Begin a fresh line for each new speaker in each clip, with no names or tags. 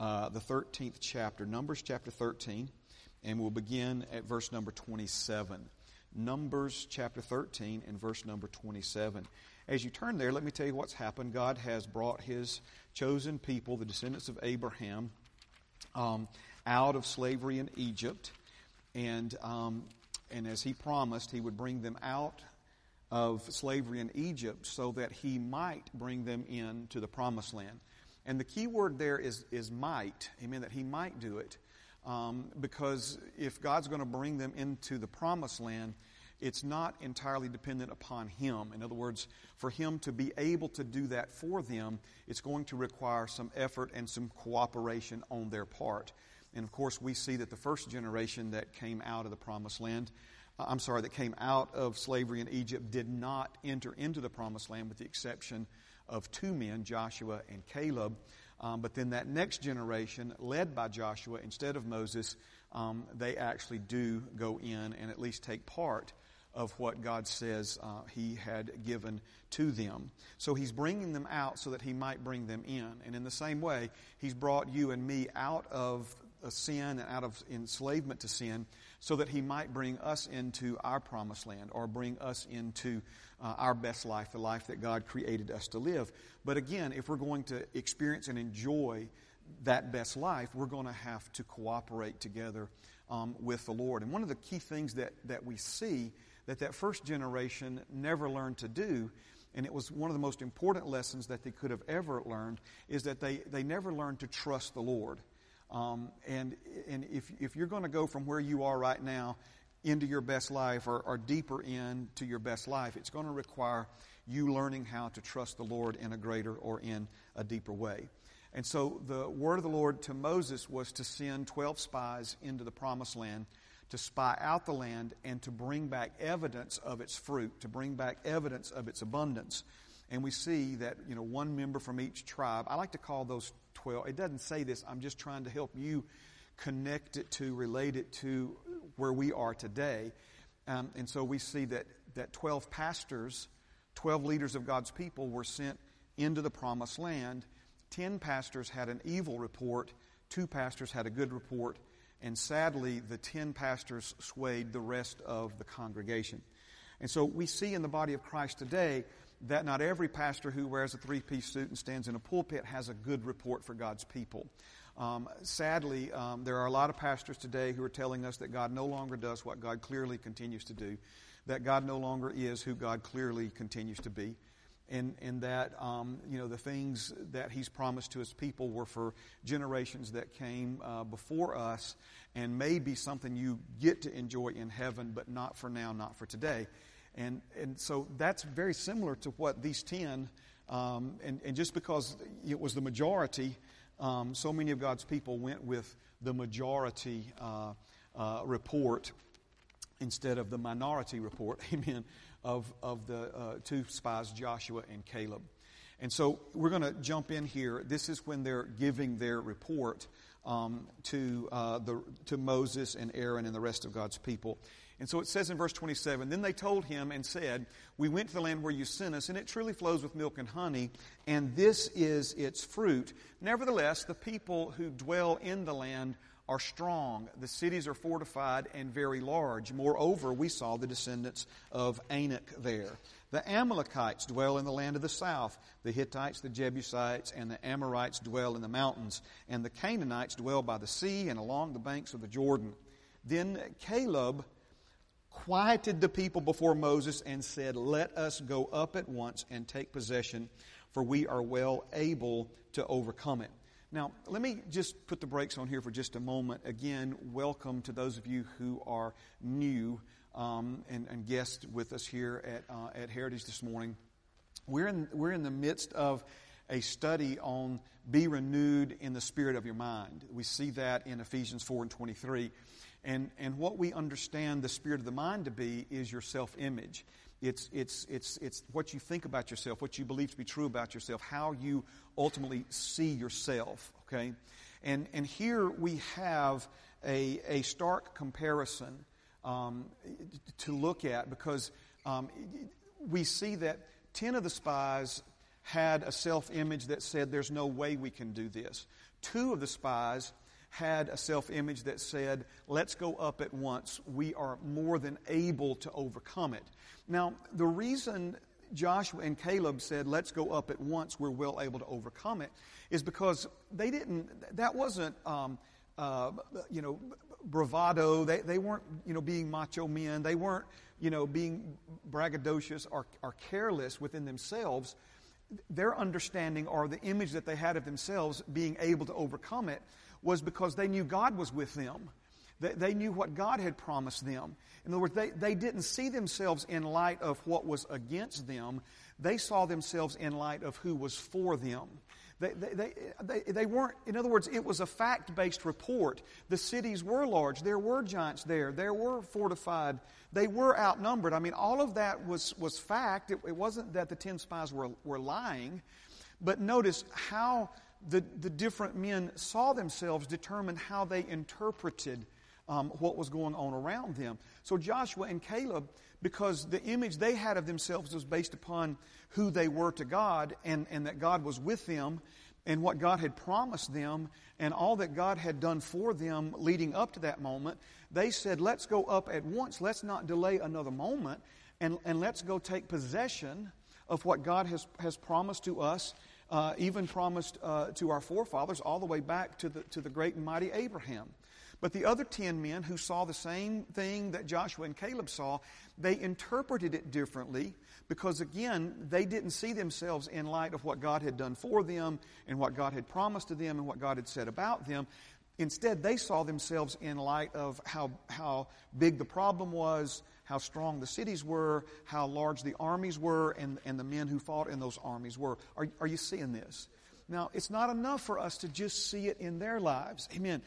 uh, the 13th chapter, Numbers chapter 13, and we'll begin at verse number 27. Numbers chapter 13 and verse number 27. As you turn there, let me tell you what's happened. God has brought His chosen people, the descendants of Abraham, um, out of slavery in Egypt. And, um, and as He promised, He would bring them out of slavery in Egypt so that He might bring them into the promised land. And the key word there is, is might. Amen, that He might do it. Um, because if God's going to bring them into the promised land, it's not entirely dependent upon Him. In other words, for Him to be able to do that for them, it's going to require some effort and some cooperation on their part. And of course, we see that the first generation that came out of the promised land, uh, I'm sorry, that came out of slavery in Egypt did not enter into the promised land with the exception of two men, Joshua and Caleb. Um, but then that next generation, led by Joshua instead of Moses, um, they actually do go in and at least take part of what God says uh, He had given to them. So He's bringing them out so that He might bring them in. And in the same way, He's brought you and me out of sin and out of enslavement to sin so that He might bring us into our promised land or bring us into uh, our best life, the life that God created us to live. But again, if we're going to experience and enjoy that best life, we're going to have to cooperate together um, with the Lord. And one of the key things that, that we see that that first generation never learned to do, and it was one of the most important lessons that they could have ever learned, is that they, they never learned to trust the Lord. Um, and and if, if you're going to go from where you are right now into your best life or, or deeper into your best life, it's going to require you learning how to trust the Lord in a greater or in a deeper way. And so the word of the Lord to Moses was to send 12 spies into the promised land to spy out the land and to bring back evidence of its fruit, to bring back evidence of its abundance. And we see that, you know, one member from each tribe, I like to call those 12. It doesn't say this, I'm just trying to help you connect it to, relate it to where we are today. Um, and so we see that, that 12 pastors, 12 leaders of God's people were sent into the promised land. 10 pastors had an evil report, two pastors had a good report, and sadly, the 10 pastors swayed the rest of the congregation. And so we see in the body of Christ today that not every pastor who wears a three piece suit and stands in a pulpit has a good report for God's people. Um, sadly, um, there are a lot of pastors today who are telling us that God no longer does what God clearly continues to do, that God no longer is who God clearly continues to be and, and that um, you know the things that he's promised to his people were for generations that came uh, before us and may be something you get to enjoy in heaven but not for now not for today and, and so that's very similar to what these 10 um, and, and just because it was the majority um, so many of god's people went with the majority uh, uh, report instead of the minority report amen of, of the uh, two spies, Joshua and Caleb. And so we're going to jump in here. This is when they're giving their report um, to, uh, the, to Moses and Aaron and the rest of God's people. And so it says in verse 27 Then they told him and said, We went to the land where you sent us, and it truly flows with milk and honey, and this is its fruit. Nevertheless, the people who dwell in the land are strong. The cities are fortified and very large. Moreover, we saw the descendants of Anak there. The Amalekites dwell in the land of the south. The Hittites, the Jebusites, and the Amorites dwell in the mountains. And the Canaanites dwell by the sea and along the banks of the Jordan. Then Caleb quieted the people before Moses and said, Let us go up at once and take possession, for we are well able to overcome it. Now, let me just put the brakes on here for just a moment. Again, welcome to those of you who are new um, and, and guests with us here at, uh, at Heritage this morning. We're in, we're in the midst of a study on be renewed in the spirit of your mind. We see that in Ephesians 4 and 23. And, and what we understand the spirit of the mind to be is your self image. It's, it's, it's, it's what you think about yourself, what you believe to be true about yourself, how you ultimately see yourself, okay? And, and here we have a, a stark comparison um, to look at because um, we see that 10 of the spies had a self image that said, There's no way we can do this. two of the spies had a self image that said, Let's go up at once. We are more than able to overcome it. Now, the reason Joshua and Caleb said, Let's go up at once, we're well able to overcome it, is because they didn't, that wasn't, um, uh, you know, bravado. They, they weren't, you know, being macho men. They weren't, you know, being braggadocious or, or careless within themselves. Their understanding or the image that they had of themselves being able to overcome it was because they knew God was with them. They, they knew what God had promised them. In other words, they, they didn't see themselves in light of what was against them. They saw themselves in light of who was for them. They, they, they, they, weren't, in other words, it was a fact based report. The cities were large. There were giants there. There were fortified. They were outnumbered. I mean, all of that was, was fact. It, it wasn't that the 10 spies were, were lying. But notice how the, the different men saw themselves determined how they interpreted um, what was going on around them. So Joshua and Caleb, because the image they had of themselves was based upon who they were to God and, and that God was with them and what God had promised them and all that God had done for them leading up to that moment, they said, let's go up at once. Let's not delay another moment and, and let's go take possession of what God has, has promised to us, uh, even promised uh, to our forefathers, all the way back to the, to the great and mighty Abraham. But the other ten men who saw the same thing that Joshua and Caleb saw, they interpreted it differently because, again, they didn't see themselves in light of what God had done for them and what God had promised to them and what God had said about them. Instead, they saw themselves in light of how, how big the problem was, how strong the cities were, how large the armies were, and, and the men who fought in those armies were. Are, are you seeing this? Now, it's not enough for us to just see it in their lives. Amen.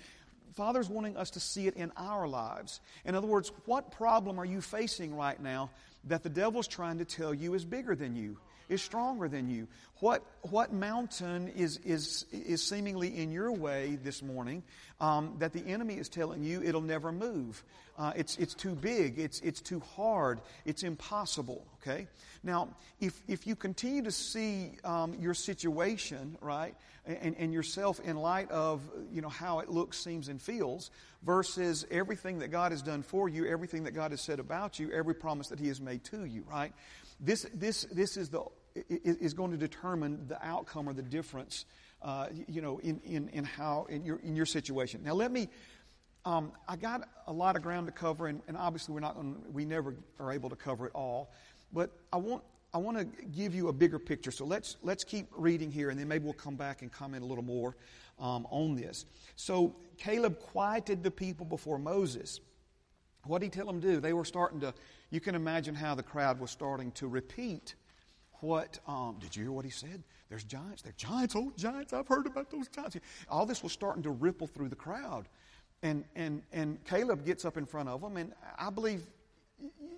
Father's wanting us to see it in our lives. In other words, what problem are you facing right now that the devil's trying to tell you is bigger than you, is stronger than you? What, what mountain is, is, is seemingly in your way this morning um, that the enemy is telling you it'll never move? Uh, it's, it's too big, it's, it's too hard, it's impossible, okay? Now, if, if you continue to see um, your situation, right, and, and yourself in light of you know how it looks, seems, and feels, versus everything that God has done for you, everything that God has said about you, every promise that He has made to you. Right? This this this is the is going to determine the outcome or the difference. Uh, you know, in, in, in how in your in your situation. Now, let me. Um, I got a lot of ground to cover, and, and obviously we're not going. We never are able to cover it all. But I want I want to give you a bigger picture. So let's, let's keep reading here, and then maybe we'll come back and comment a little more um, on this. So Caleb quieted the people before Moses. What did he tell them to do? They were starting to, you can imagine how the crowd was starting to repeat what, um, did you hear what he said? There's giants. They're giants. Oh, giants. I've heard about those giants. All this was starting to ripple through the crowd. And, and, and Caleb gets up in front of them, and I believe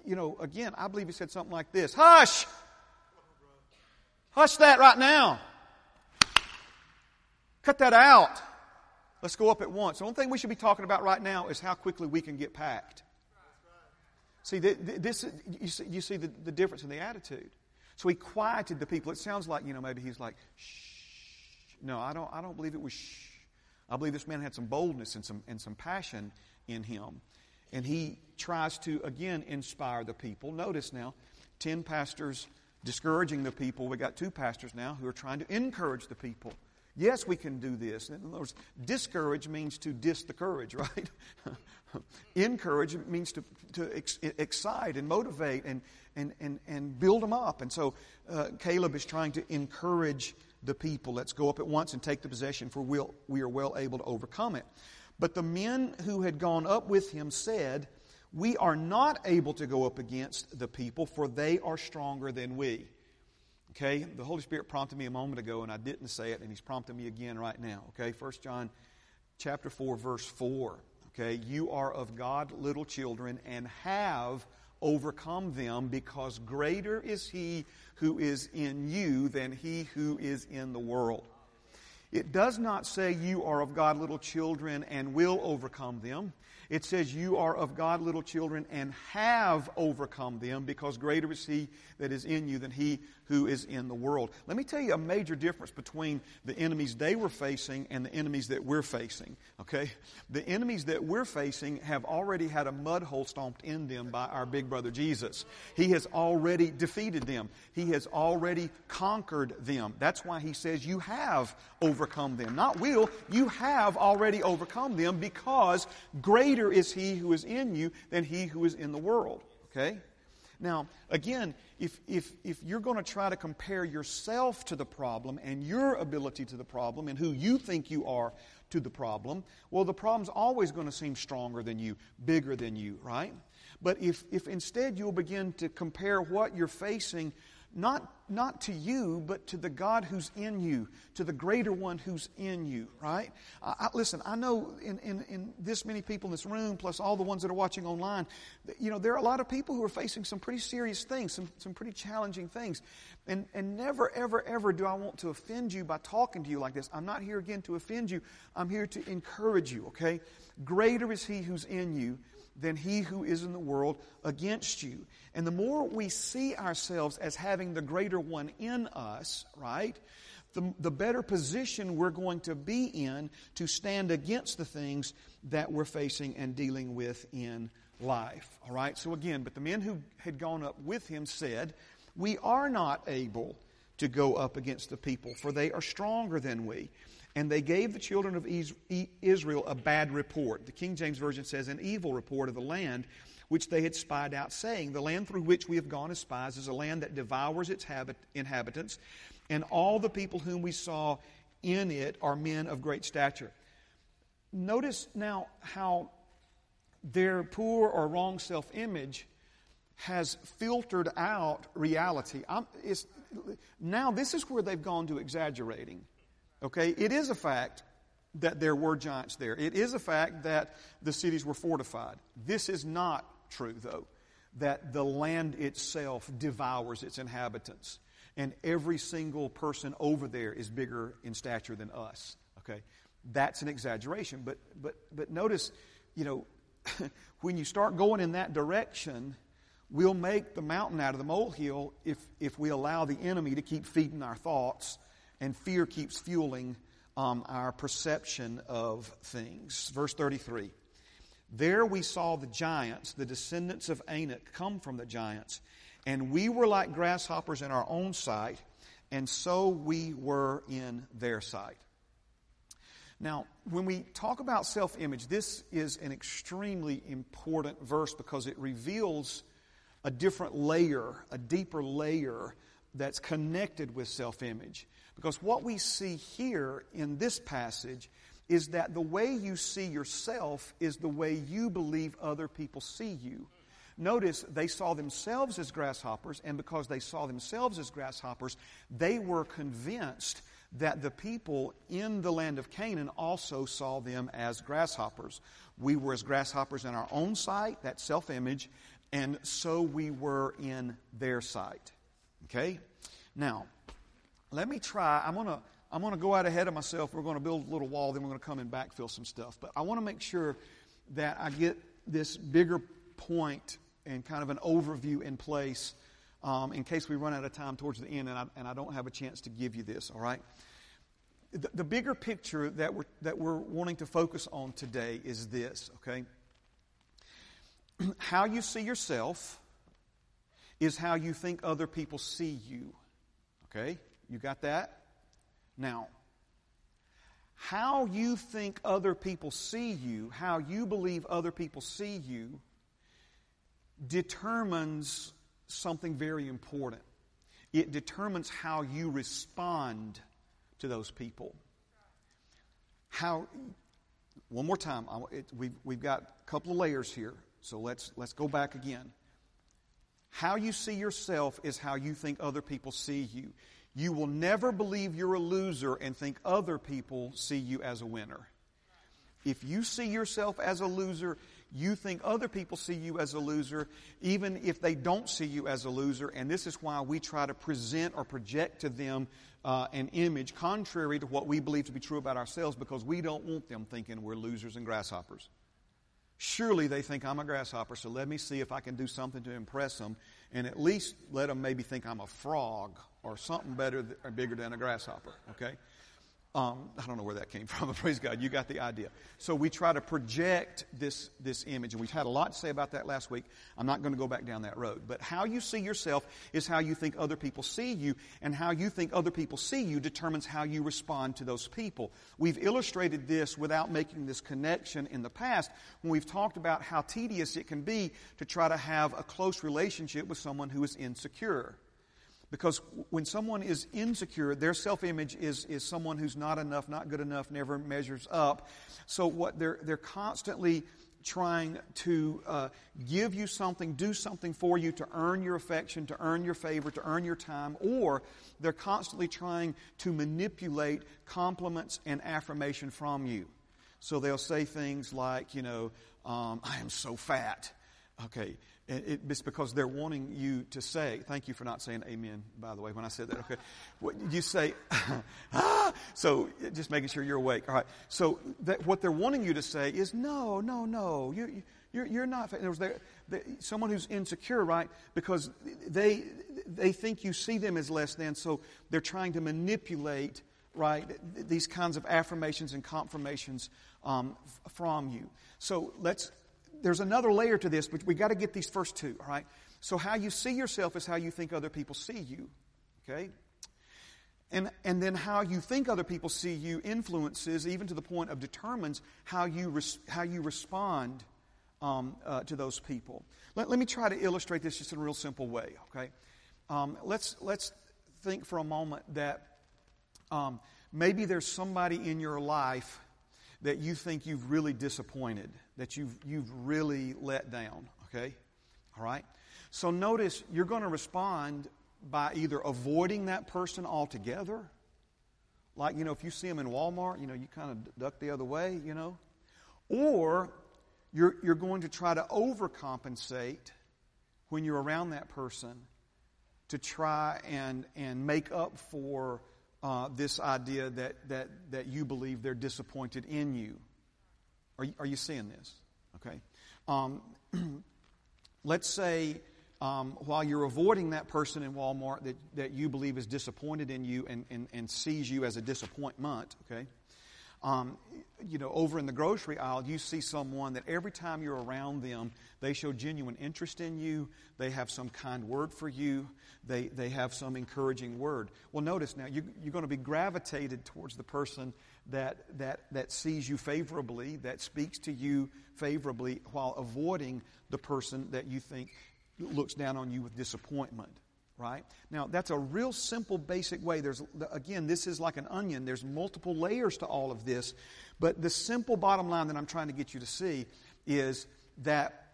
you know, again, I believe he said something like this Hush! Hush that right now. Cut that out. Let's go up at once. The only thing we should be talking about right now is how quickly we can get packed. See, this, you see, the, the difference in the attitude. So he quieted the people. It sounds like, you know, maybe he's like, shh. No, I don't, I don't believe it was shh. I believe this man had some boldness and some, and some passion in him. And he tries to, again, inspire the people. Notice now, 10 pastors discouraging the people. We got two pastors now who are trying to encourage the people. Yes, we can do this. In other words, discourage means to dis the courage, right? encourage means to, to ex- excite and motivate and, and, and, and build them up. And so uh, Caleb is trying to encourage the people. Let's go up at once and take the possession, for we'll, we are well able to overcome it. But the men who had gone up with him said, We are not able to go up against the people, for they are stronger than we. Okay? The Holy Spirit prompted me a moment ago, and I didn't say it, and He's prompting me again right now. Okay? 1 John chapter 4, verse 4. Okay? You are of God, little children, and have overcome them, because greater is He who is in you than he who is in the world. It does not say you are of God little children and will overcome them. It says, You are of God, little children, and have overcome them, because greater is He that is in you than He who is in the world. Let me tell you a major difference between the enemies they were facing and the enemies that we're facing. Okay? The enemies that we're facing have already had a mud hole stomped in them by our big brother Jesus. He has already defeated them, He has already conquered them. That's why He says, You have overcome them. Not will, you have already overcome them because greater is He who is in you than He who is in the world. Okay? Now, again, if, if, if you're going to try to compare yourself to the problem and your ability to the problem and who you think you are to the problem, well, the problem's always going to seem stronger than you, bigger than you, right? But if, if instead you'll begin to compare what you're facing not, not to you, but to the God who's in you, to the greater one who's in you, right? I, listen, I know in, in, in this many people in this room, plus all the ones that are watching online, you know, there are a lot of people who are facing some pretty serious things, some, some pretty challenging things. And, and never, ever, ever do I want to offend you by talking to you like this. I'm not here again to offend you. I'm here to encourage you, okay? Greater is He who's in you than he who is in the world against you. And the more we see ourselves as having the greater one in us, right, the, the better position we're going to be in to stand against the things that we're facing and dealing with in life. All right? So again, but the men who had gone up with him said, We are not able to go up against the people, for they are stronger than we. And they gave the children of Israel a bad report. The King James Version says, an evil report of the land which they had spied out, saying, The land through which we have gone as spies is a land that devours its habit- inhabitants, and all the people whom we saw in it are men of great stature. Notice now how their poor or wrong self image has filtered out reality. now, this is where they've gone to exaggerating. Okay, it is a fact that there were giants there. It is a fact that the cities were fortified. This is not true, though, that the land itself devours its inhabitants and every single person over there is bigger in stature than us. Okay, that's an exaggeration. But but but notice, you know, when you start going in that direction, we'll make the mountain out of the molehill if if we allow the enemy to keep feeding our thoughts and fear keeps fueling um, our perception of things. Verse 33 There we saw the giants, the descendants of Anak, come from the giants, and we were like grasshoppers in our own sight, and so we were in their sight. Now, when we talk about self image, this is an extremely important verse because it reveals a different layer, a deeper layer that's connected with self image. Because what we see here in this passage is that the way you see yourself is the way you believe other people see you. Notice they saw themselves as grasshoppers, and because they saw themselves as grasshoppers, they were convinced that the people in the land of Canaan also saw them as grasshoppers. We were as grasshoppers in our own sight, that self image, and so we were in their sight. Okay? Now, let me try. I'm going to I'm going to go out ahead of myself. We're going to build a little wall, then we're going to come and backfill some stuff. But I want to make sure that I get this bigger point and kind of an overview in place um, in case we run out of time towards the end and I, and I don't have a chance to give you this, all right? The, the bigger picture that we're, that we're wanting to focus on today is this, okay? how you see yourself is how you think other people see you, okay? You got that? Now, how you think other people see you, how you believe other people see you, determines something very important. It determines how you respond to those people. How, one more time, it, we've, we've got a couple of layers here, so let's, let's go back again. How you see yourself is how you think other people see you. You will never believe you're a loser and think other people see you as a winner. If you see yourself as a loser, you think other people see you as a loser, even if they don't see you as a loser. And this is why we try to present or project to them uh, an image contrary to what we believe to be true about ourselves because we don't want them thinking we're losers and grasshoppers. Surely they think I'm a grasshopper, so let me see if I can do something to impress them and at least let them maybe think I'm a frog or something better or bigger than a grasshopper, okay? Um, I don't know where that came from, but praise God, you got the idea. So we try to project this, this image, and we've had a lot to say about that last week. I'm not going to go back down that road. But how you see yourself is how you think other people see you, and how you think other people see you determines how you respond to those people. We've illustrated this without making this connection in the past when we've talked about how tedious it can be to try to have a close relationship with someone who is insecure. Because when someone is insecure, their self image is, is someone who's not enough, not good enough, never measures up. So what they're, they're constantly trying to uh, give you something, do something for you to earn your affection, to earn your favor, to earn your time, or they're constantly trying to manipulate compliments and affirmation from you. So they'll say things like, you know, um, I am so fat. Okay, it's because they're wanting you to say, thank you for not saying amen, by the way, when I said that. Okay. What, You say, ah, so just making sure you're awake. All right. So that, what they're wanting you to say is, no, no, no, you, you're, you're not. In words, someone who's insecure, right? Because they, they think you see them as less than, so they're trying to manipulate, right, these kinds of affirmations and confirmations um, from you. So let's there's another layer to this, but we got to get these first two, all right? So how you see yourself is how you think other people see you, okay? And, and then how you think other people see you influences, even to the point of determines how you, res, how you respond um, uh, to those people. Let, let me try to illustrate this just in a real simple way, okay? Um, let's, let's think for a moment that um, maybe there's somebody in your life that you think you've really disappointed that you've, you've really let down, okay? All right? So notice you're going to respond by either avoiding that person altogether. Like, you know, if you see them in Walmart, you know, you kind of duck the other way, you know. Or you're, you're going to try to overcompensate when you're around that person to try and, and make up for uh, this idea that, that, that you believe they're disappointed in you. Are you, are you seeing this? Okay. Um, let's say um, while you're avoiding that person in Walmart that, that you believe is disappointed in you and, and, and sees you as a disappointment, okay? Um, you know, over in the grocery aisle, you see someone that every time you're around them, they show genuine interest in you. They have some kind word for you. They, they have some encouraging word. Well, notice now, you, you're going to be gravitated towards the person that, that, that sees you favorably, that speaks to you favorably, while avoiding the person that you think looks down on you with disappointment. Right? Now, that's a real simple, basic way. There's, again, this is like an onion. There's multiple layers to all of this. But the simple bottom line that I'm trying to get you to see is that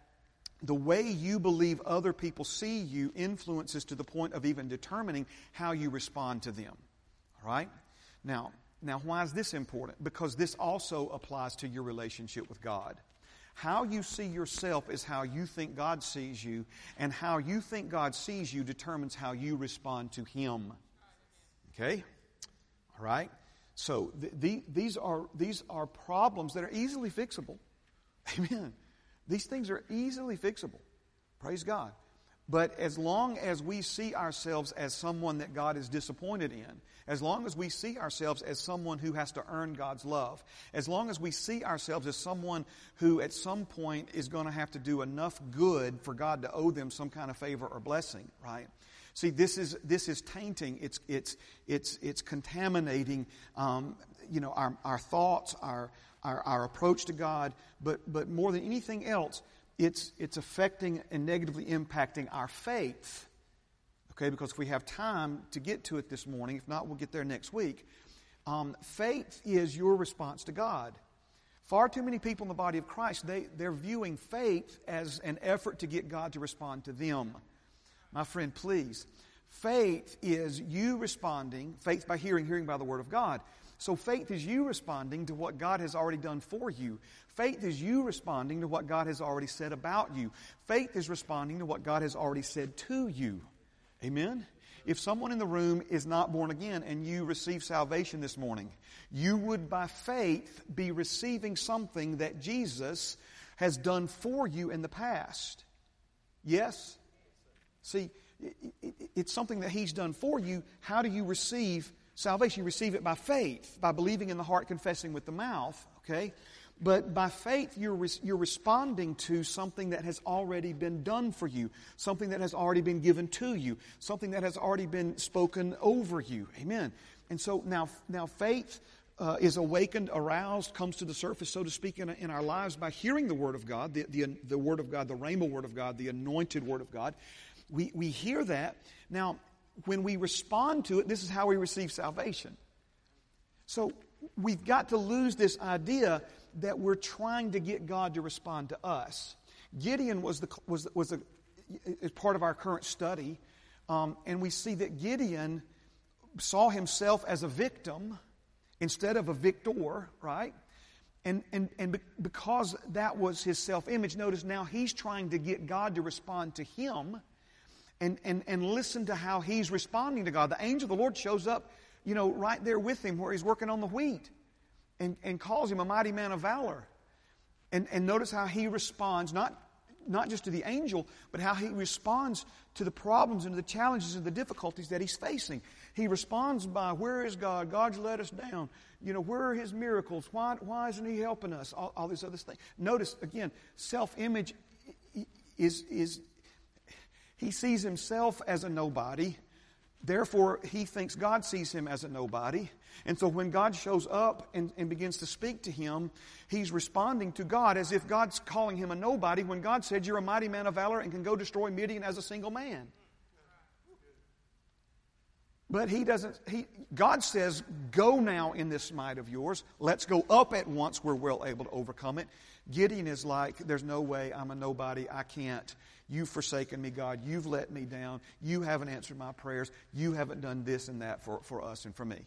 the way you believe other people see you influences to the point of even determining how you respond to them. All right? Now, now, why is this important? Because this also applies to your relationship with God. How you see yourself is how you think God sees you, and how you think God sees you determines how you respond to Him. Okay? All right? So the, the, these, are, these are problems that are easily fixable. Amen. These things are easily fixable. Praise God. But as long as we see ourselves as someone that God is disappointed in, as long as we see ourselves as someone who has to earn God's love, as long as we see ourselves as someone who at some point is going to have to do enough good for God to owe them some kind of favor or blessing, right? See, this is, this is tainting, it's, it's, it's, it's contaminating, um, you know, our, our thoughts, our, our, our approach to God, but, but more than anything else, it's, it's affecting and negatively impacting our faith. Okay, because if we have time to get to it this morning, if not, we'll get there next week. Um, faith is your response to God. Far too many people in the body of Christ, they, they're viewing faith as an effort to get God to respond to them. My friend, please. Faith is you responding, faith by hearing, hearing by the Word of God. So faith is you responding to what God has already done for you. Faith is you responding to what God has already said about you. Faith is responding to what God has already said to you. Amen? If someone in the room is not born again and you receive salvation this morning, you would by faith be receiving something that Jesus has done for you in the past. Yes? See, it's something that He's done for you. How do you receive salvation? You receive it by faith, by believing in the heart, confessing with the mouth, okay? But by faith, you're, you're responding to something that has already been done for you, something that has already been given to you, something that has already been spoken over you. Amen. And so now, now faith uh, is awakened, aroused, comes to the surface, so to speak, in, in our lives by hearing the Word of God, the, the, the Word of God, the Rhema Word of God, the anointed Word of God. We, we hear that. Now, when we respond to it, this is how we receive salvation. So we've got to lose this idea that we're trying to get God to respond to us. Gideon was, the, was, was a, is part of our current study, um, and we see that Gideon saw himself as a victim instead of a victor, right? And, and, and because that was his self image, notice now he's trying to get God to respond to him and, and, and listen to how he's responding to God. The angel of the Lord shows up, you know, right there with him where he's working on the wheat and, and calls him a mighty man of valor. And, and notice how he responds, not, not just to the angel, but how he responds to the problems and the challenges and the difficulties that he's facing. He responds by, Where is God? God's let us down. You know, where are his miracles? Why, why isn't he helping us? All, all these other things. Notice, again, self image is, is, he sees himself as a nobody. Therefore, he thinks God sees him as a nobody. And so when God shows up and, and, begins to speak to him, he's responding to God as if God's calling him a nobody when God said, You're a mighty man of valor and can go destroy Midian as a single man. But he doesn't, he, God says, Go now in this might of yours. Let's go up at once. We're well able to overcome it. Gideon is like, There's no way. I'm a nobody. I can't. You've forsaken me, God. You've let me down. You haven't answered my prayers. You haven't done this and that for, for us and for me.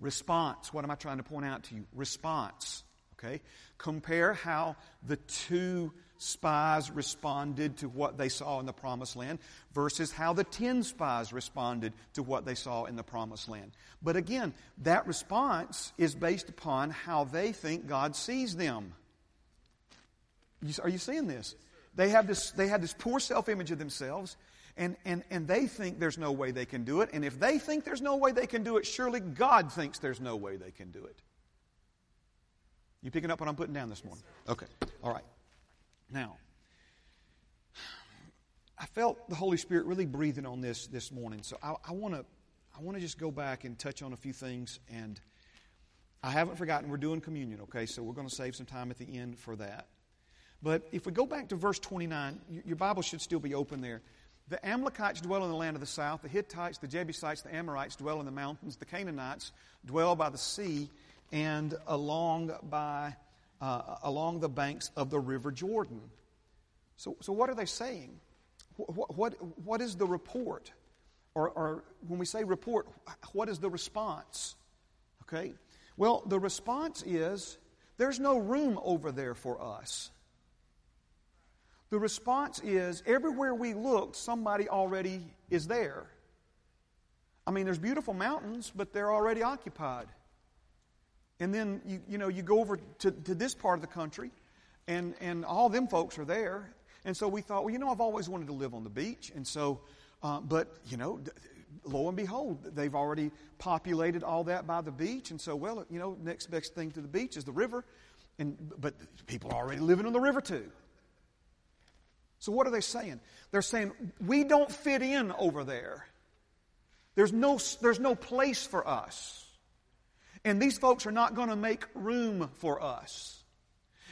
Response. What am I trying to point out to you? Response. Okay? Compare how the two spies responded to what they saw in the promised land versus how the ten spies responded to what they saw in the promised land. But again, that response is based upon how they think God sees them. Are you seeing this? They have this, they have this poor self image of themselves, and, and, and they think there's no way they can do it. And if they think there's no way they can do it, surely God thinks there's no way they can do it. You picking up what I'm putting down this morning? Okay. All right. Now, I felt the Holy Spirit really breathing on this this morning. So I want to I want to just go back and touch on a few things. And I haven't forgotten we're doing communion, okay? So we're going to save some time at the end for that. But if we go back to verse 29, your Bible should still be open there. The Amalekites dwell in the land of the south. The Hittites, the Jebusites, the Amorites dwell in the mountains. The Canaanites dwell by the sea and along, by, uh, along the banks of the river Jordan. So, so what are they saying? What, what, what is the report? Or, or when we say report, what is the response? Okay? Well, the response is there's no room over there for us. The response is everywhere we look, somebody already is there. I mean, there's beautiful mountains, but they're already occupied. And then you, you know you go over to, to this part of the country, and, and all them folks are there. And so we thought, well, you know, I've always wanted to live on the beach. And so, uh, but, you know, lo and behold, they've already populated all that by the beach. And so, well, you know, next best thing to the beach is the river. And, but people are already living on the river too. So, what are they saying? They're saying, we don't fit in over there. There's no, there's no place for us. And these folks are not going to make room for us.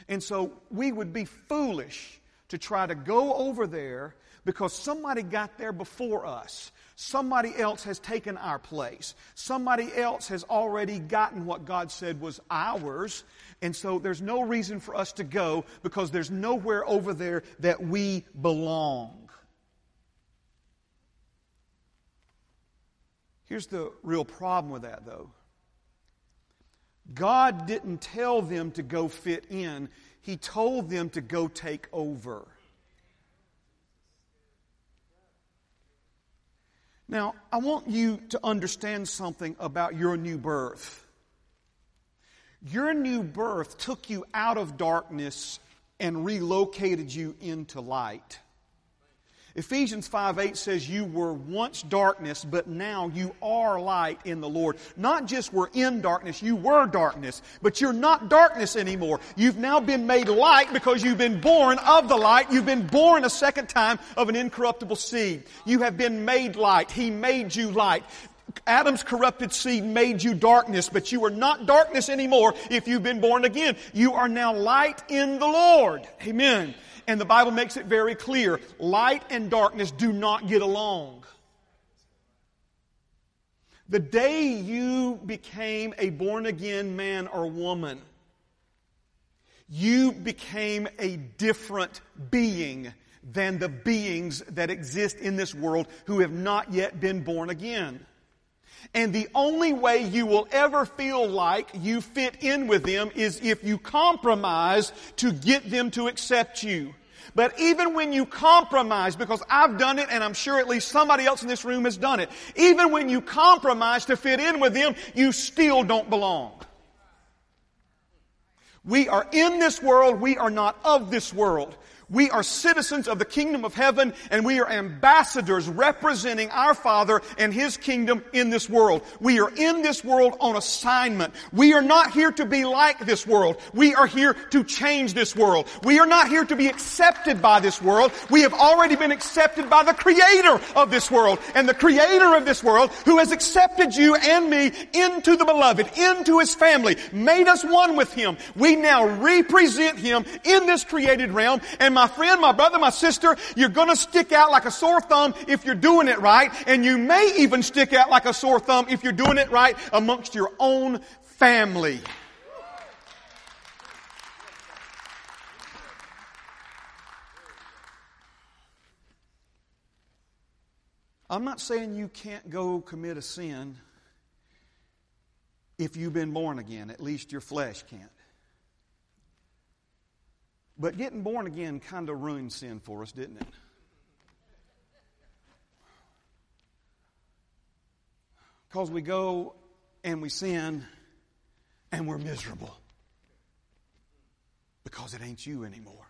And so, we would be foolish to try to go over there because somebody got there before us. Somebody else has taken our place. Somebody else has already gotten what God said was ours. And so there's no reason for us to go because there's nowhere over there that we belong. Here's the real problem with that, though God didn't tell them to go fit in, He told them to go take over. Now, I want you to understand something about your new birth. Your new birth took you out of darkness and relocated you into light. Ephesians 5 8 says, You were once darkness, but now you are light in the Lord. Not just were in darkness, you were darkness, but you're not darkness anymore. You've now been made light because you've been born of the light. You've been born a second time of an incorruptible seed. You have been made light. He made you light. Adam's corrupted seed made you darkness, but you are not darkness anymore if you've been born again. You are now light in the Lord. Amen. And the Bible makes it very clear light and darkness do not get along. The day you became a born again man or woman, you became a different being than the beings that exist in this world who have not yet been born again. And the only way you will ever feel like you fit in with them is if you compromise to get them to accept you. But even when you compromise, because I've done it and I'm sure at least somebody else in this room has done it, even when you compromise to fit in with them, you still don't belong. We are in this world, we are not of this world. We are citizens of the kingdom of heaven and we are ambassadors representing our Father and His kingdom in this world. We are in this world on assignment. We are not here to be like this world. We are here to change this world. We are not here to be accepted by this world. We have already been accepted by the creator of this world and the creator of this world who has accepted you and me into the beloved, into His family, made us one with Him. We now represent Him in this created realm and my friend, my brother, my sister, you're gonna stick out like a sore thumb if you're doing it right, and you may even stick out like a sore thumb if you're doing it right amongst your own family. I'm not saying you can't go commit a sin if you've been born again. At least your flesh can't. But getting born again kind of ruined sin for us, didn't it? Because we go and we sin and we're miserable. Because it ain't you anymore.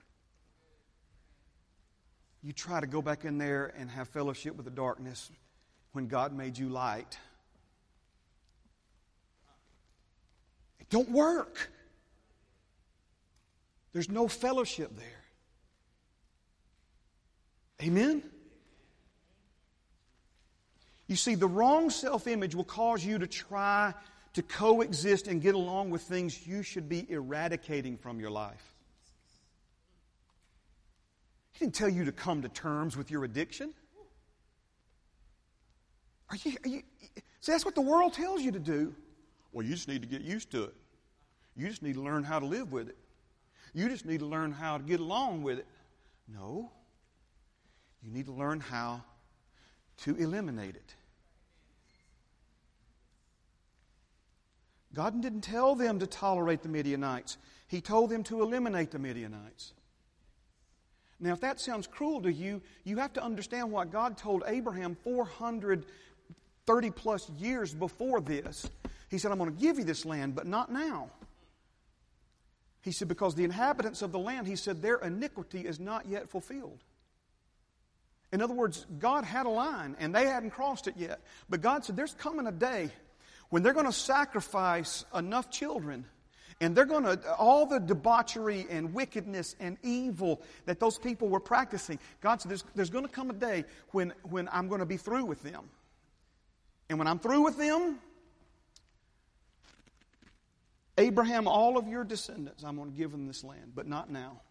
You try to go back in there and have fellowship with the darkness when God made you light. It don't work. There's no fellowship there. Amen? You see, the wrong self image will cause you to try to coexist and get along with things you should be eradicating from your life. He didn't tell you to come to terms with your addiction. Are you, are you, see, that's what the world tells you to do. Well, you just need to get used to it. You just need to learn how to live with it. You just need to learn how to get along with it. No. You need to learn how to eliminate it. God didn't tell them to tolerate the Midianites, He told them to eliminate the Midianites. Now, if that sounds cruel to you, you have to understand what God told Abraham 430 plus years before this. He said, I'm going to give you this land, but not now. He said, Because the inhabitants of the land, he said, their iniquity is not yet fulfilled. In other words, God had a line and they hadn't crossed it yet. But God said, There's coming a day when they're going to sacrifice enough children and they're going to, all the debauchery and wickedness and evil that those people were practicing, God said, There's, there's going to come a day when, when I'm going to be through with them. And when I'm through with them, Abraham, all of your descendants, I'm going to give them this land, but not now.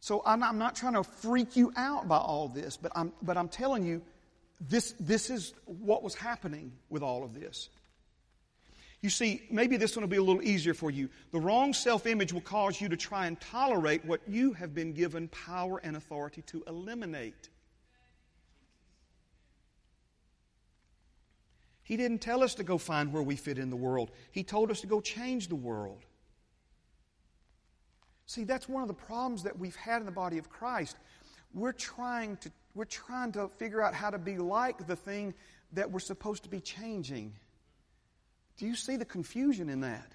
So I'm not, I'm not trying to freak you out by all this, but I'm, but I'm telling you, this, this is what was happening with all of this. You see, maybe this one will be a little easier for you. The wrong self image will cause you to try and tolerate what you have been given power and authority to eliminate. He didn't tell us to go find where we fit in the world, He told us to go change the world. See, that's one of the problems that we've had in the body of Christ. We're trying to, we're trying to figure out how to be like the thing that we're supposed to be changing. Do you see the confusion in that?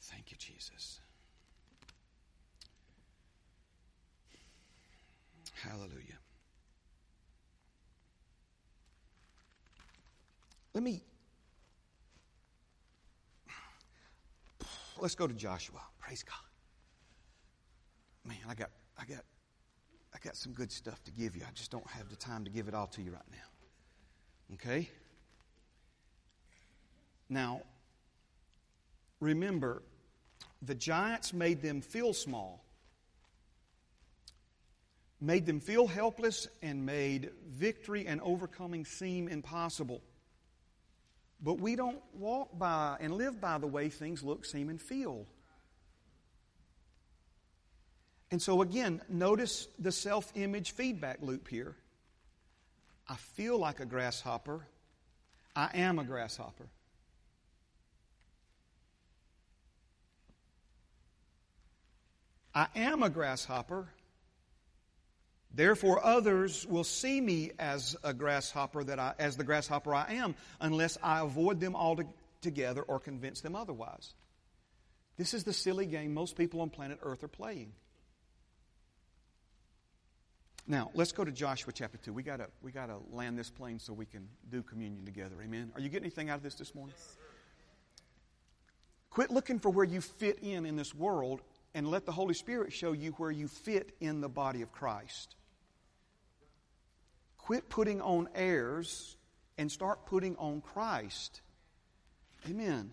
Thank you, Jesus. Hallelujah. Let me let's go to Joshua. Praise God. Man, I got I got I got some good stuff to give you. I just don't have the time to give it all to you right now. Okay? Now, remember, the giants made them feel small, made them feel helpless, and made victory and overcoming seem impossible. But we don't walk by and live by the way things look, seem, and feel. And so, again, notice the self image feedback loop here. I feel like a grasshopper. I am a grasshopper. I am a grasshopper. Therefore, others will see me as a grasshopper that I, as the grasshopper I am, unless I avoid them altogether or convince them otherwise. This is the silly game most people on planet Earth are playing. Now, let's go to Joshua chapter 2. We gotta, we gotta land this plane so we can do communion together. Amen. Are you getting anything out of this this morning? Quit looking for where you fit in in this world and let the Holy Spirit show you where you fit in the body of Christ. Quit putting on airs and start putting on Christ. Amen.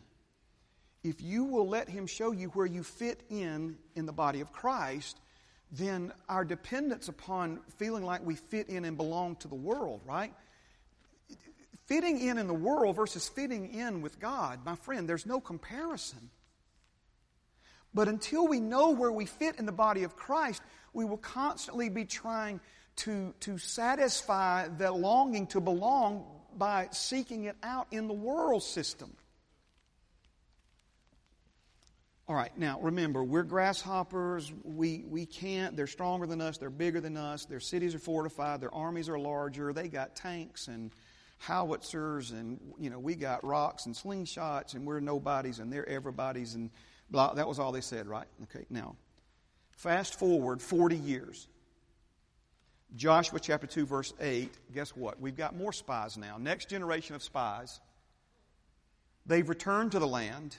If you will let Him show you where you fit in in the body of Christ, then our dependence upon feeling like we fit in and belong to the world, right? Fitting in in the world versus fitting in with God, my friend, there's no comparison. But until we know where we fit in the body of Christ, we will constantly be trying to, to satisfy that longing to belong by seeking it out in the world system. All right, now remember, we're grasshoppers. We, we can't. They're stronger than us. They're bigger than us. Their cities are fortified. Their armies are larger. They got tanks and howitzers, and, you know, we got rocks and slingshots, and we're nobodies, and they're everybody's, and blah. That was all they said, right? Okay, now, fast forward 40 years. Joshua chapter 2, verse 8. Guess what? We've got more spies now. Next generation of spies. They've returned to the land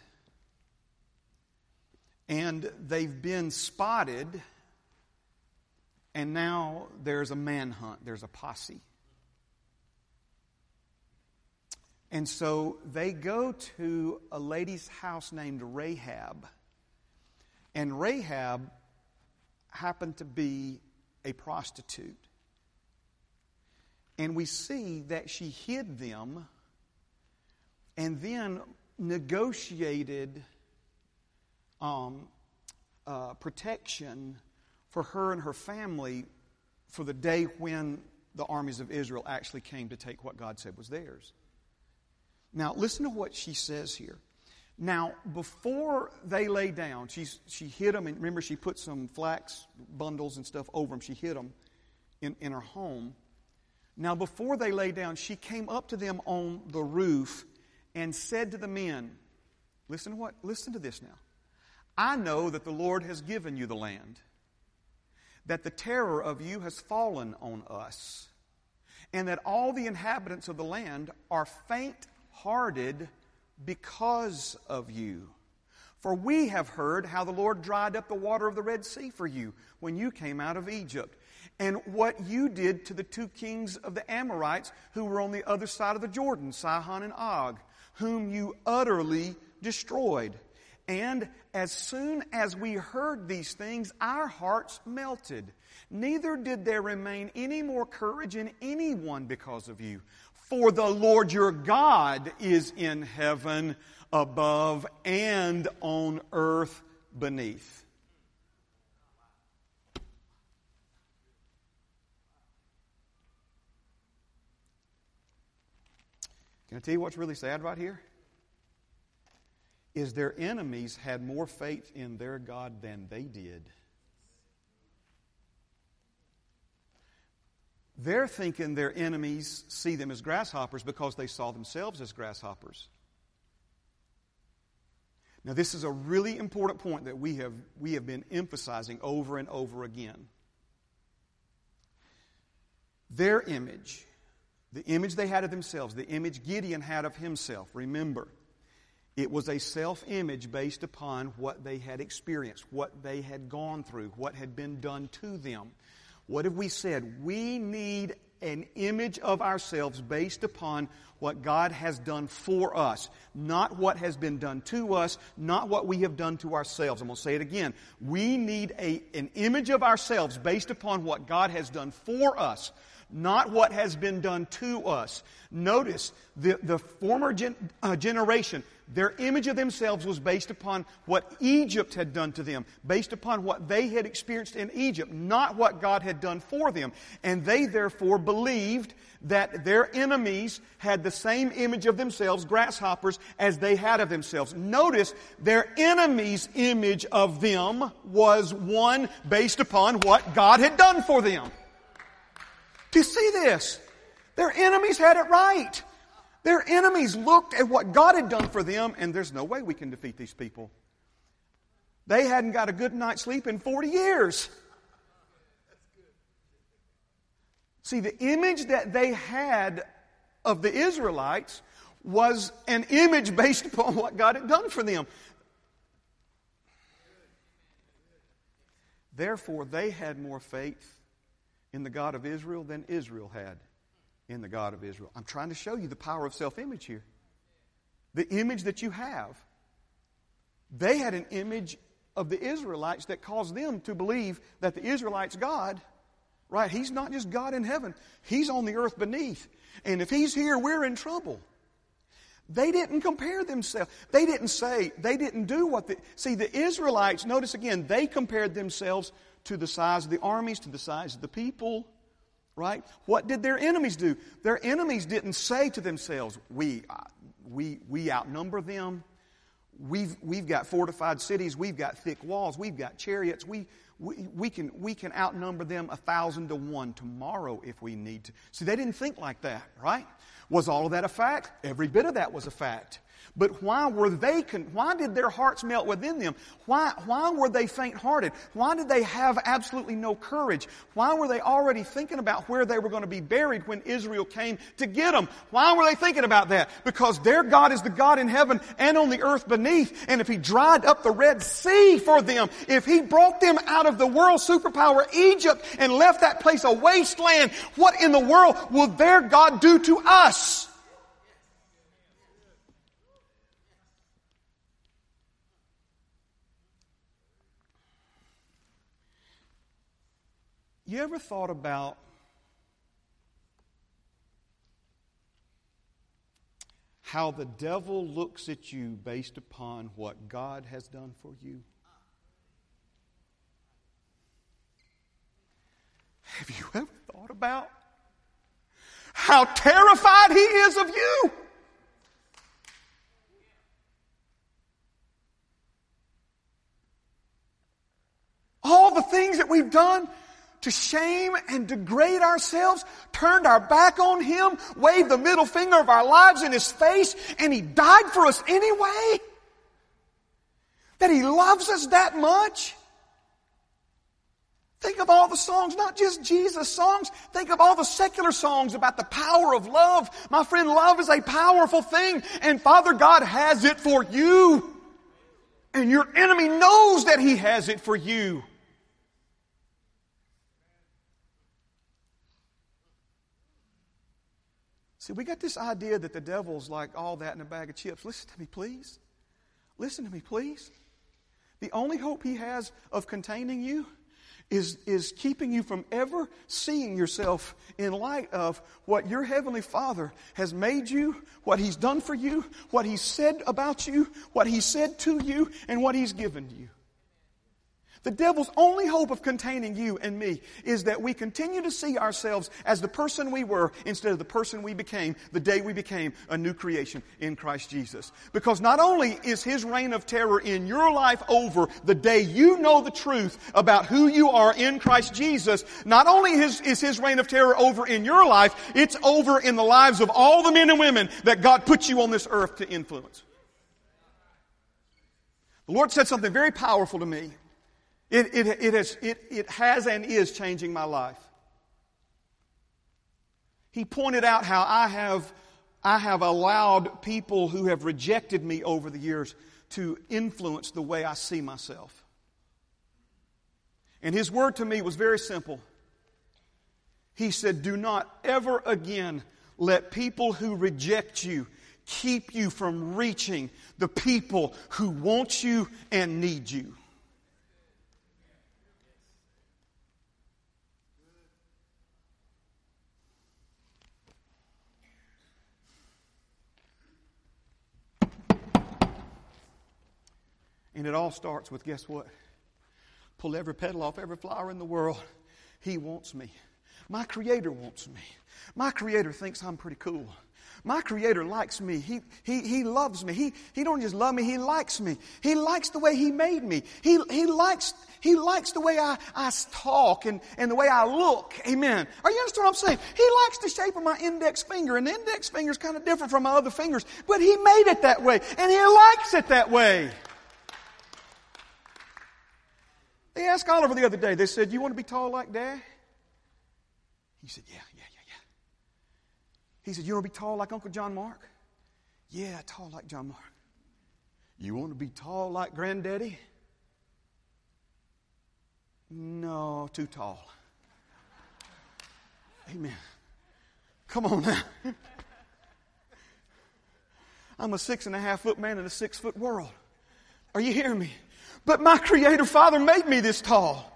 and they've been spotted, and now there's a manhunt, there's a posse. And so they go to a lady's house named Rahab. And Rahab happened to be a prostitute. And we see that she hid them and then negotiated um, uh, protection for her and her family for the day when the armies of Israel actually came to take what God said was theirs. Now, listen to what she says here. Now, before they lay down, she, she hid them, and remember, she put some flax bundles and stuff over them. She hid them in, in her home. Now, before they lay down, she came up to them on the roof and said to the men, Listen to what? Listen to this now. I know that the Lord has given you the land, that the terror of you has fallen on us, and that all the inhabitants of the land are faint hearted because of you. For we have heard how the Lord dried up the water of the Red Sea for you when you came out of Egypt, and what you did to the two kings of the Amorites who were on the other side of the Jordan, Sihon and Og, whom you utterly destroyed. And as soon as we heard these things, our hearts melted. Neither did there remain any more courage in anyone because of you. For the Lord your God is in heaven above and on earth beneath. Can I tell you what's really sad right here? is their enemies had more faith in their God than they did. They're thinking their enemies see them as grasshoppers because they saw themselves as grasshoppers. Now, this is a really important point that we have, we have been emphasizing over and over again. Their image, the image they had of themselves, the image Gideon had of himself, remember, it was a self image based upon what they had experienced, what they had gone through, what had been done to them. What have we said? We need an image of ourselves based upon what God has done for us, not what has been done to us, not what we have done to ourselves. I'm going to say it again. We need a, an image of ourselves based upon what God has done for us, not what has been done to us. Notice the, the former gen, uh, generation, their image of themselves was based upon what Egypt had done to them, based upon what they had experienced in Egypt, not what God had done for them. And they therefore believed that their enemies had the same image of themselves, grasshoppers, as they had of themselves. Notice their enemies' image of them was one based upon what God had done for them. Do you see this? Their enemies had it right. Their enemies looked at what God had done for them, and there's no way we can defeat these people. They hadn't got a good night's sleep in 40 years. See, the image that they had of the Israelites was an image based upon what God had done for them. Therefore, they had more faith in the God of Israel than Israel had in the God of Israel. I'm trying to show you the power of self image here. The image that you have. They had an image of the Israelites that caused them to believe that the Israelites' God, right, He's not just God in heaven, He's on the earth beneath. And if He's here, we're in trouble. They didn't compare themselves. They didn't say, they didn't do what the. See, the Israelites, notice again, they compared themselves to the size of the armies, to the size of the people right? What did their enemies do? Their enemies didn't say to themselves, we, uh, we, we outnumber them. We've, we've got fortified cities. We've got thick walls. We've got chariots. We, we, we, can, we can outnumber them a thousand to one tomorrow if we need to. See, they didn't think like that, right? Was all of that a fact? Every bit of that was a fact. But why were they, con- why did their hearts melt within them? Why, why were they faint hearted? Why did they have absolutely no courage? Why were they already thinking about where they were going to be buried when Israel came to get them? Why were they thinking about that? Because their God is the God in heaven and on the earth beneath. And if He dried up the Red Sea for them, if He brought them out of the world superpower Egypt and left that place a wasteland, what in the world will their God do to us? You ever thought about how the devil looks at you based upon what God has done for you? Have you ever thought about how terrified he is of you? All the things that we've done to shame and degrade ourselves, turned our back on Him, waved the middle finger of our lives in His face, and He died for us anyway? That He loves us that much? Think of all the songs, not just Jesus songs. Think of all the secular songs about the power of love. My friend, love is a powerful thing, and Father God has it for you. And your enemy knows that He has it for you. See, we got this idea that the devil's like all that in a bag of chips. Listen to me, please. Listen to me, please. The only hope he has of containing you is, is keeping you from ever seeing yourself in light of what your Heavenly Father has made you, what He's done for you, what He's said about you, what He said to you, and what He's given you. The devil's only hope of containing you and me is that we continue to see ourselves as the person we were instead of the person we became the day we became a new creation in Christ Jesus. Because not only is his reign of terror in your life over the day you know the truth about who you are in Christ Jesus, not only is, is his reign of terror over in your life, it's over in the lives of all the men and women that God put you on this earth to influence. The Lord said something very powerful to me it, it, it, has, it, it has and is changing my life. He pointed out how I have, I have allowed people who have rejected me over the years to influence the way I see myself. And his word to me was very simple. He said, Do not ever again let people who reject you keep you from reaching the people who want you and need you. And it all starts with guess what? Pull every petal off every flower in the world. He wants me. My Creator wants me. My Creator thinks I'm pretty cool. My Creator likes me. He, he, he loves me. He, he don't just love me, He likes me. He likes the way He made me. He, he, likes, he likes the way I, I talk and, and the way I look. Amen. Are you understand what I'm saying? He likes the shape of my index finger, and the index finger is kind of different from my other fingers, but He made it that way, and He likes it that way. They asked Oliver the other day, they said, You want to be tall like Dad? He said, Yeah, yeah, yeah, yeah. He said, You want to be tall like Uncle John Mark? Yeah, tall like John Mark. You want to be tall like Granddaddy? No, too tall. Amen. Come on now. I'm a six and a half foot man in a six foot world. Are you hearing me? But my Creator Father made me this tall.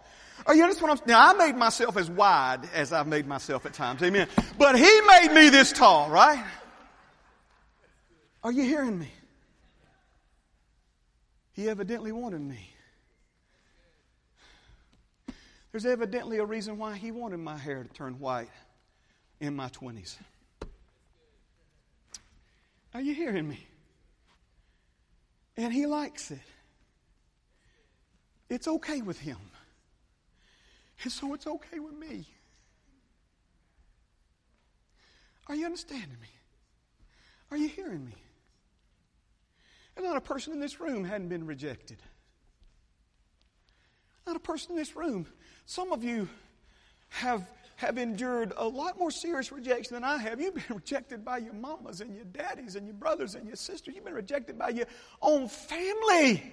Are you understand what I'm Now, I made myself as wide as I've made myself at times. Amen. But He made me this tall, right? Are you hearing me? He evidently wanted me. There's evidently a reason why He wanted my hair to turn white in my 20s. Are you hearing me? And He likes it. It's okay with him. And so it's okay with me. Are you understanding me? Are you hearing me? And not a person in this room hadn't been rejected. Not a person in this room. Some of you have, have endured a lot more serious rejection than I have. You've been rejected by your mamas and your daddies and your brothers and your sisters. You've been rejected by your own family.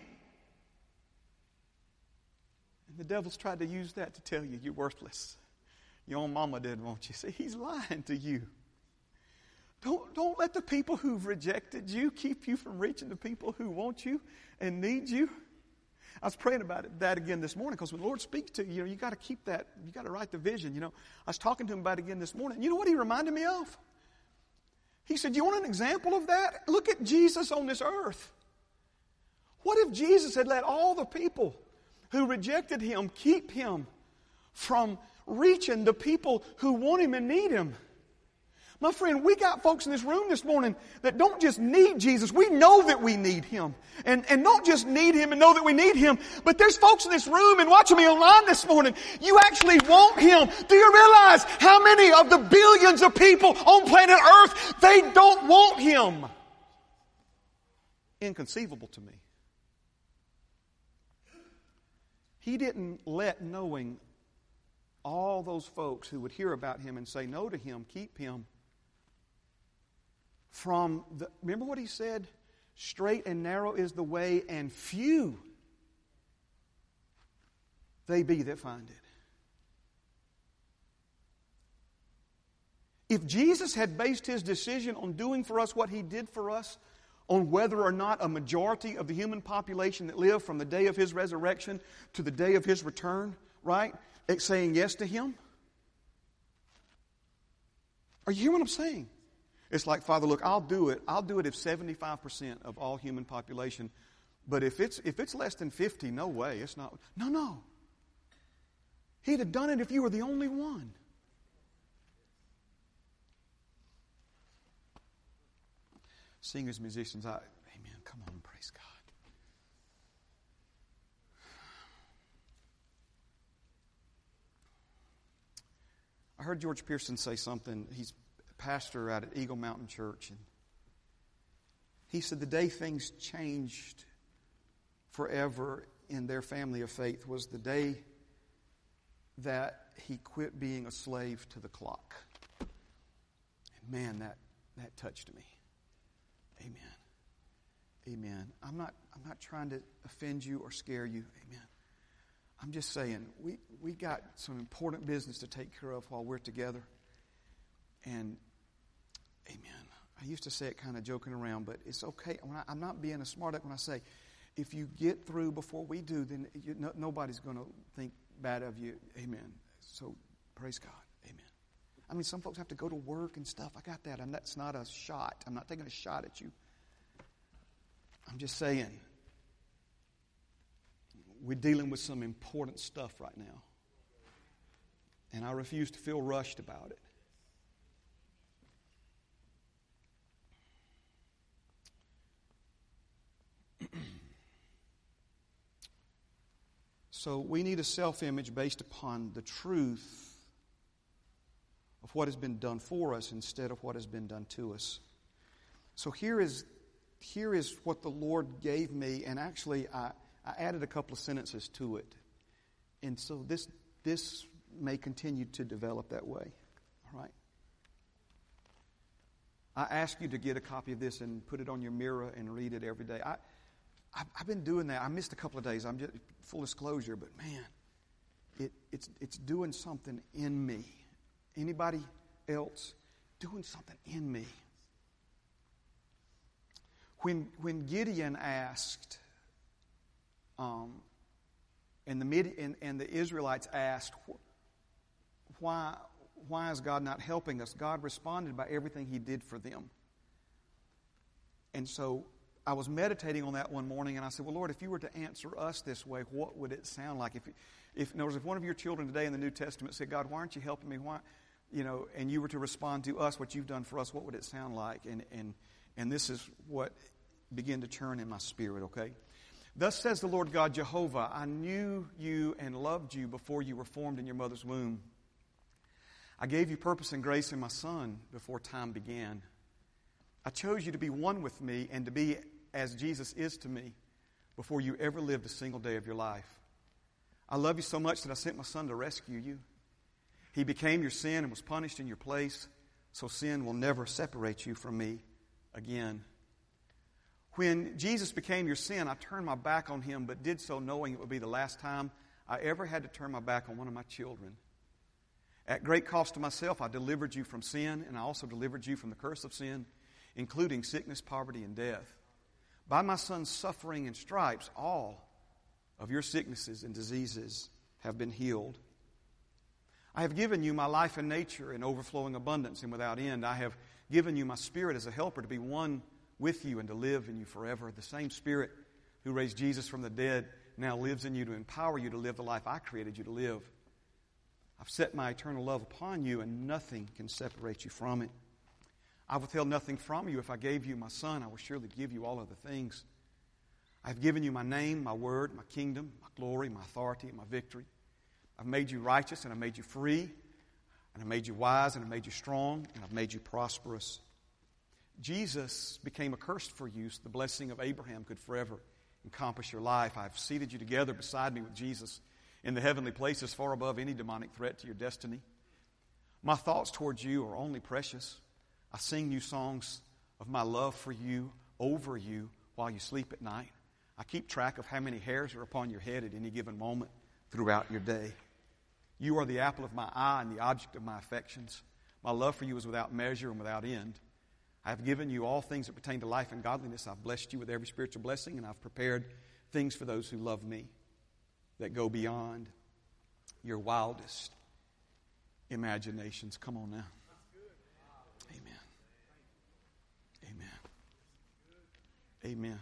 And the devil's tried to use that to tell you you're worthless. Your own mama didn't want you. See, he's lying to you. Don't, don't let the people who've rejected you keep you from reaching the people who want you and need you. I was praying about it, that again this morning because when the Lord speaks to you, you know, you got to keep that, you got to write the vision. You know, I was talking to him about it again this morning. You know what he reminded me of? He said, You want an example of that? Look at Jesus on this earth. What if Jesus had let all the people who rejected him keep him from reaching the people who want him and need him. My friend, we got folks in this room this morning that don't just need Jesus. We know that we need Him. And, and not just need Him and know that we need Him, but there's folks in this room and watching me online this morning. You actually want Him. Do you realize how many of the billions of people on planet Earth, they don't want Him? Inconceivable to me. He didn't let knowing all those folks who would hear about him and say no to him, keep him from the. Remember what he said? Straight and narrow is the way, and few they be that find it. If Jesus had based his decision on doing for us what he did for us, on whether or not a majority of the human population that lived from the day of his resurrection to the day of his return, right, it's saying yes to him? Are you hearing what I'm saying? It's like, Father, look, I'll do it. I'll do it if 75% of all human population But if it's, if it's less than 50, no way. It's not. No, no. He'd have done it if you were the only one. Singers, musicians, I, amen. Come on, praise God. I heard George Pearson say something. He's pastor out at Eagle Mountain Church, and he said the day things changed forever in their family of faith was the day that he quit being a slave to the clock. And man, that, that touched me. Amen. Amen. I'm not, I'm not trying to offend you or scare you. Amen. I'm just saying, we, we got some important business to take care of while we're together. And, amen. I used to say it kind of joking around, but it's okay. I, am not being a smart when I say, if you get through before we do, then you, no, nobody's going to think bad of you. Amen. So, praise God. I mean, some folks have to go to work and stuff. I got that. And that's not a shot. I'm not taking a shot at you. I'm just saying, we're dealing with some important stuff right now. And I refuse to feel rushed about it. so we need a self image based upon the truth of what has been done for us instead of what has been done to us. So here is, here is what the Lord gave me, and actually I, I added a couple of sentences to it. And so this, this may continue to develop that way. All right? I ask you to get a copy of this and put it on your mirror and read it every day. I, I, have been doing that. I missed a couple of days. I'm just full disclosure, but man, it, it's, it's doing something in me. Anybody else doing something in me? When, when Gideon asked, um, and, the, and, and the Israelites asked, why, why is God not helping us? God responded by everything He did for them. And so I was meditating on that one morning, and I said, Well, Lord, if you were to answer us this way, what would it sound like? If, if, in other words, if one of your children today in the New Testament said, God, why aren't you helping me? Why, you know, and you were to respond to us what you've done for us, what would it sound like? And, and, and this is what began to churn in my spirit, okay? Thus says the Lord God Jehovah, I knew you and loved you before you were formed in your mother's womb. I gave you purpose and grace in my Son before time began. I chose you to be one with me and to be as Jesus is to me before you ever lived a single day of your life. I love you so much that I sent my Son to rescue you. He became your sin and was punished in your place, so sin will never separate you from me again. When Jesus became your sin, I turned my back on him, but did so knowing it would be the last time I ever had to turn my back on one of my children. At great cost to myself, I delivered you from sin, and I also delivered you from the curse of sin, including sickness, poverty, and death. By my son's suffering and stripes, all of your sicknesses and diseases have been healed. I have given you my life and nature in overflowing abundance and without end. I have given you my spirit as a helper to be one with you and to live in you forever. The same spirit who raised Jesus from the dead now lives in you to empower you to live the life I created you to live. I've set my eternal love upon you, and nothing can separate you from it. I withheld nothing from you. If I gave you my son, I will surely give you all other things. I have given you my name, my word, my kingdom, my glory, my authority, and my victory. I've made you righteous and I've made you free, and I've made you wise and I've made you strong, and I've made you prosperous. Jesus became accursed for you so the blessing of Abraham could forever encompass your life. I've seated you together beside me with Jesus in the heavenly places far above any demonic threat to your destiny. My thoughts towards you are only precious. I sing new songs of my love for you over you while you sleep at night. I keep track of how many hairs are upon your head at any given moment throughout your day. You are the apple of my eye and the object of my affections. My love for you is without measure and without end. I have given you all things that pertain to life and godliness. I've blessed you with every spiritual blessing, and I've prepared things for those who love me that go beyond your wildest imaginations. Come on now. Amen. Amen. Amen.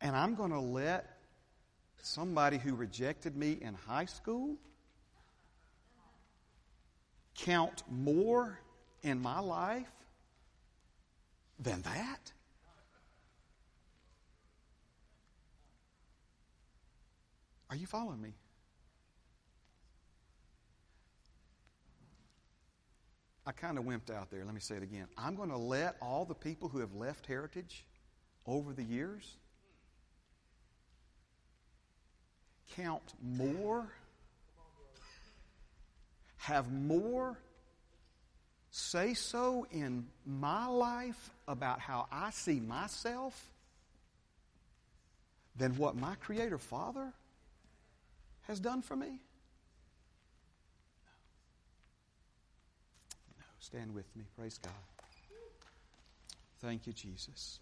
And I'm going to let somebody who rejected me in high school count more in my life than that? Are you following me? I kind of wimped out there. Let me say it again. I'm going to let all the people who have left Heritage over the years count more, have more say so in my life about how I see myself than what my Creator Father has done for me? No. Stand with me. Praise God. Thank you, Jesus.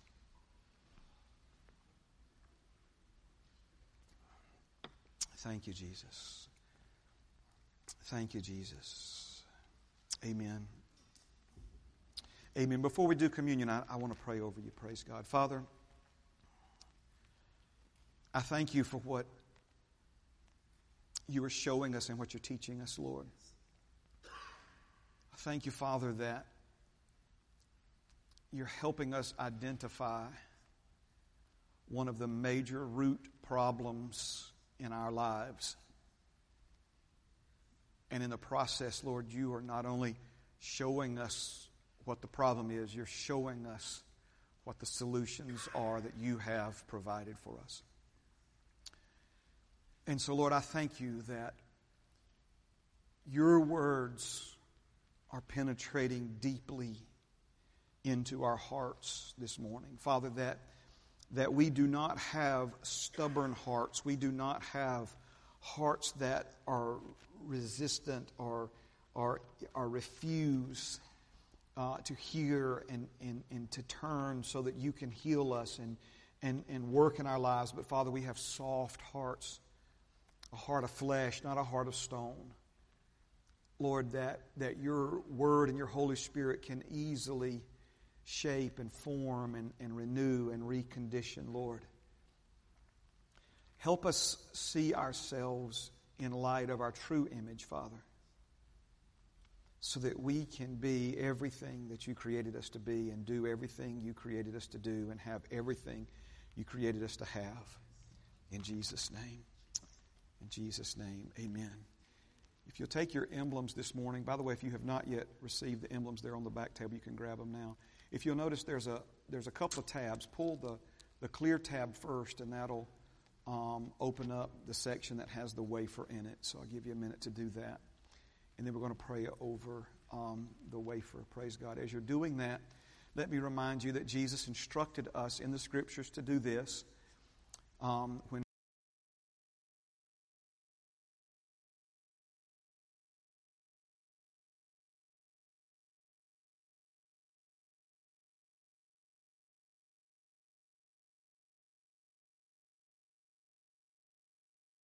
Thank you, Jesus. Thank you, Jesus. Amen. Amen. Before we do communion, I, I want to pray over you. Praise God. Father, I thank you for what you are showing us and what you're teaching us, Lord. I thank you, Father, that you're helping us identify one of the major root problems in our lives. And in the process, Lord, you are not only showing us what the problem is, you're showing us what the solutions are that you have provided for us. And so, Lord, I thank you that your words are penetrating deeply into our hearts this morning. Father, that, that we do not have stubborn hearts. We do not have hearts that are resistant or, or, or refuse uh, to hear and, and, and to turn so that you can heal us and, and, and work in our lives. But Father, we have soft hearts a heart of flesh, not a heart of stone. Lord, that, that your word and your Holy Spirit can easily shape and form and, and renew and recondition, Lord. Help us see ourselves in light of our true image, Father, so that we can be everything that you created us to be and do everything you created us to do and have everything you created us to have. In Jesus' name. In Jesus' name, amen. If you'll take your emblems this morning, by the way, if you have not yet received the emblems, they're on the back table. You can grab them now. If you'll notice, there's a, there's a couple of tabs. Pull the, the clear tab first, and that'll um, open up the section that has the wafer in it. So I'll give you a minute to do that. And then we're going to pray over um, the wafer. Praise God. As you're doing that, let me remind you that Jesus instructed us in the scriptures to do this. Um, when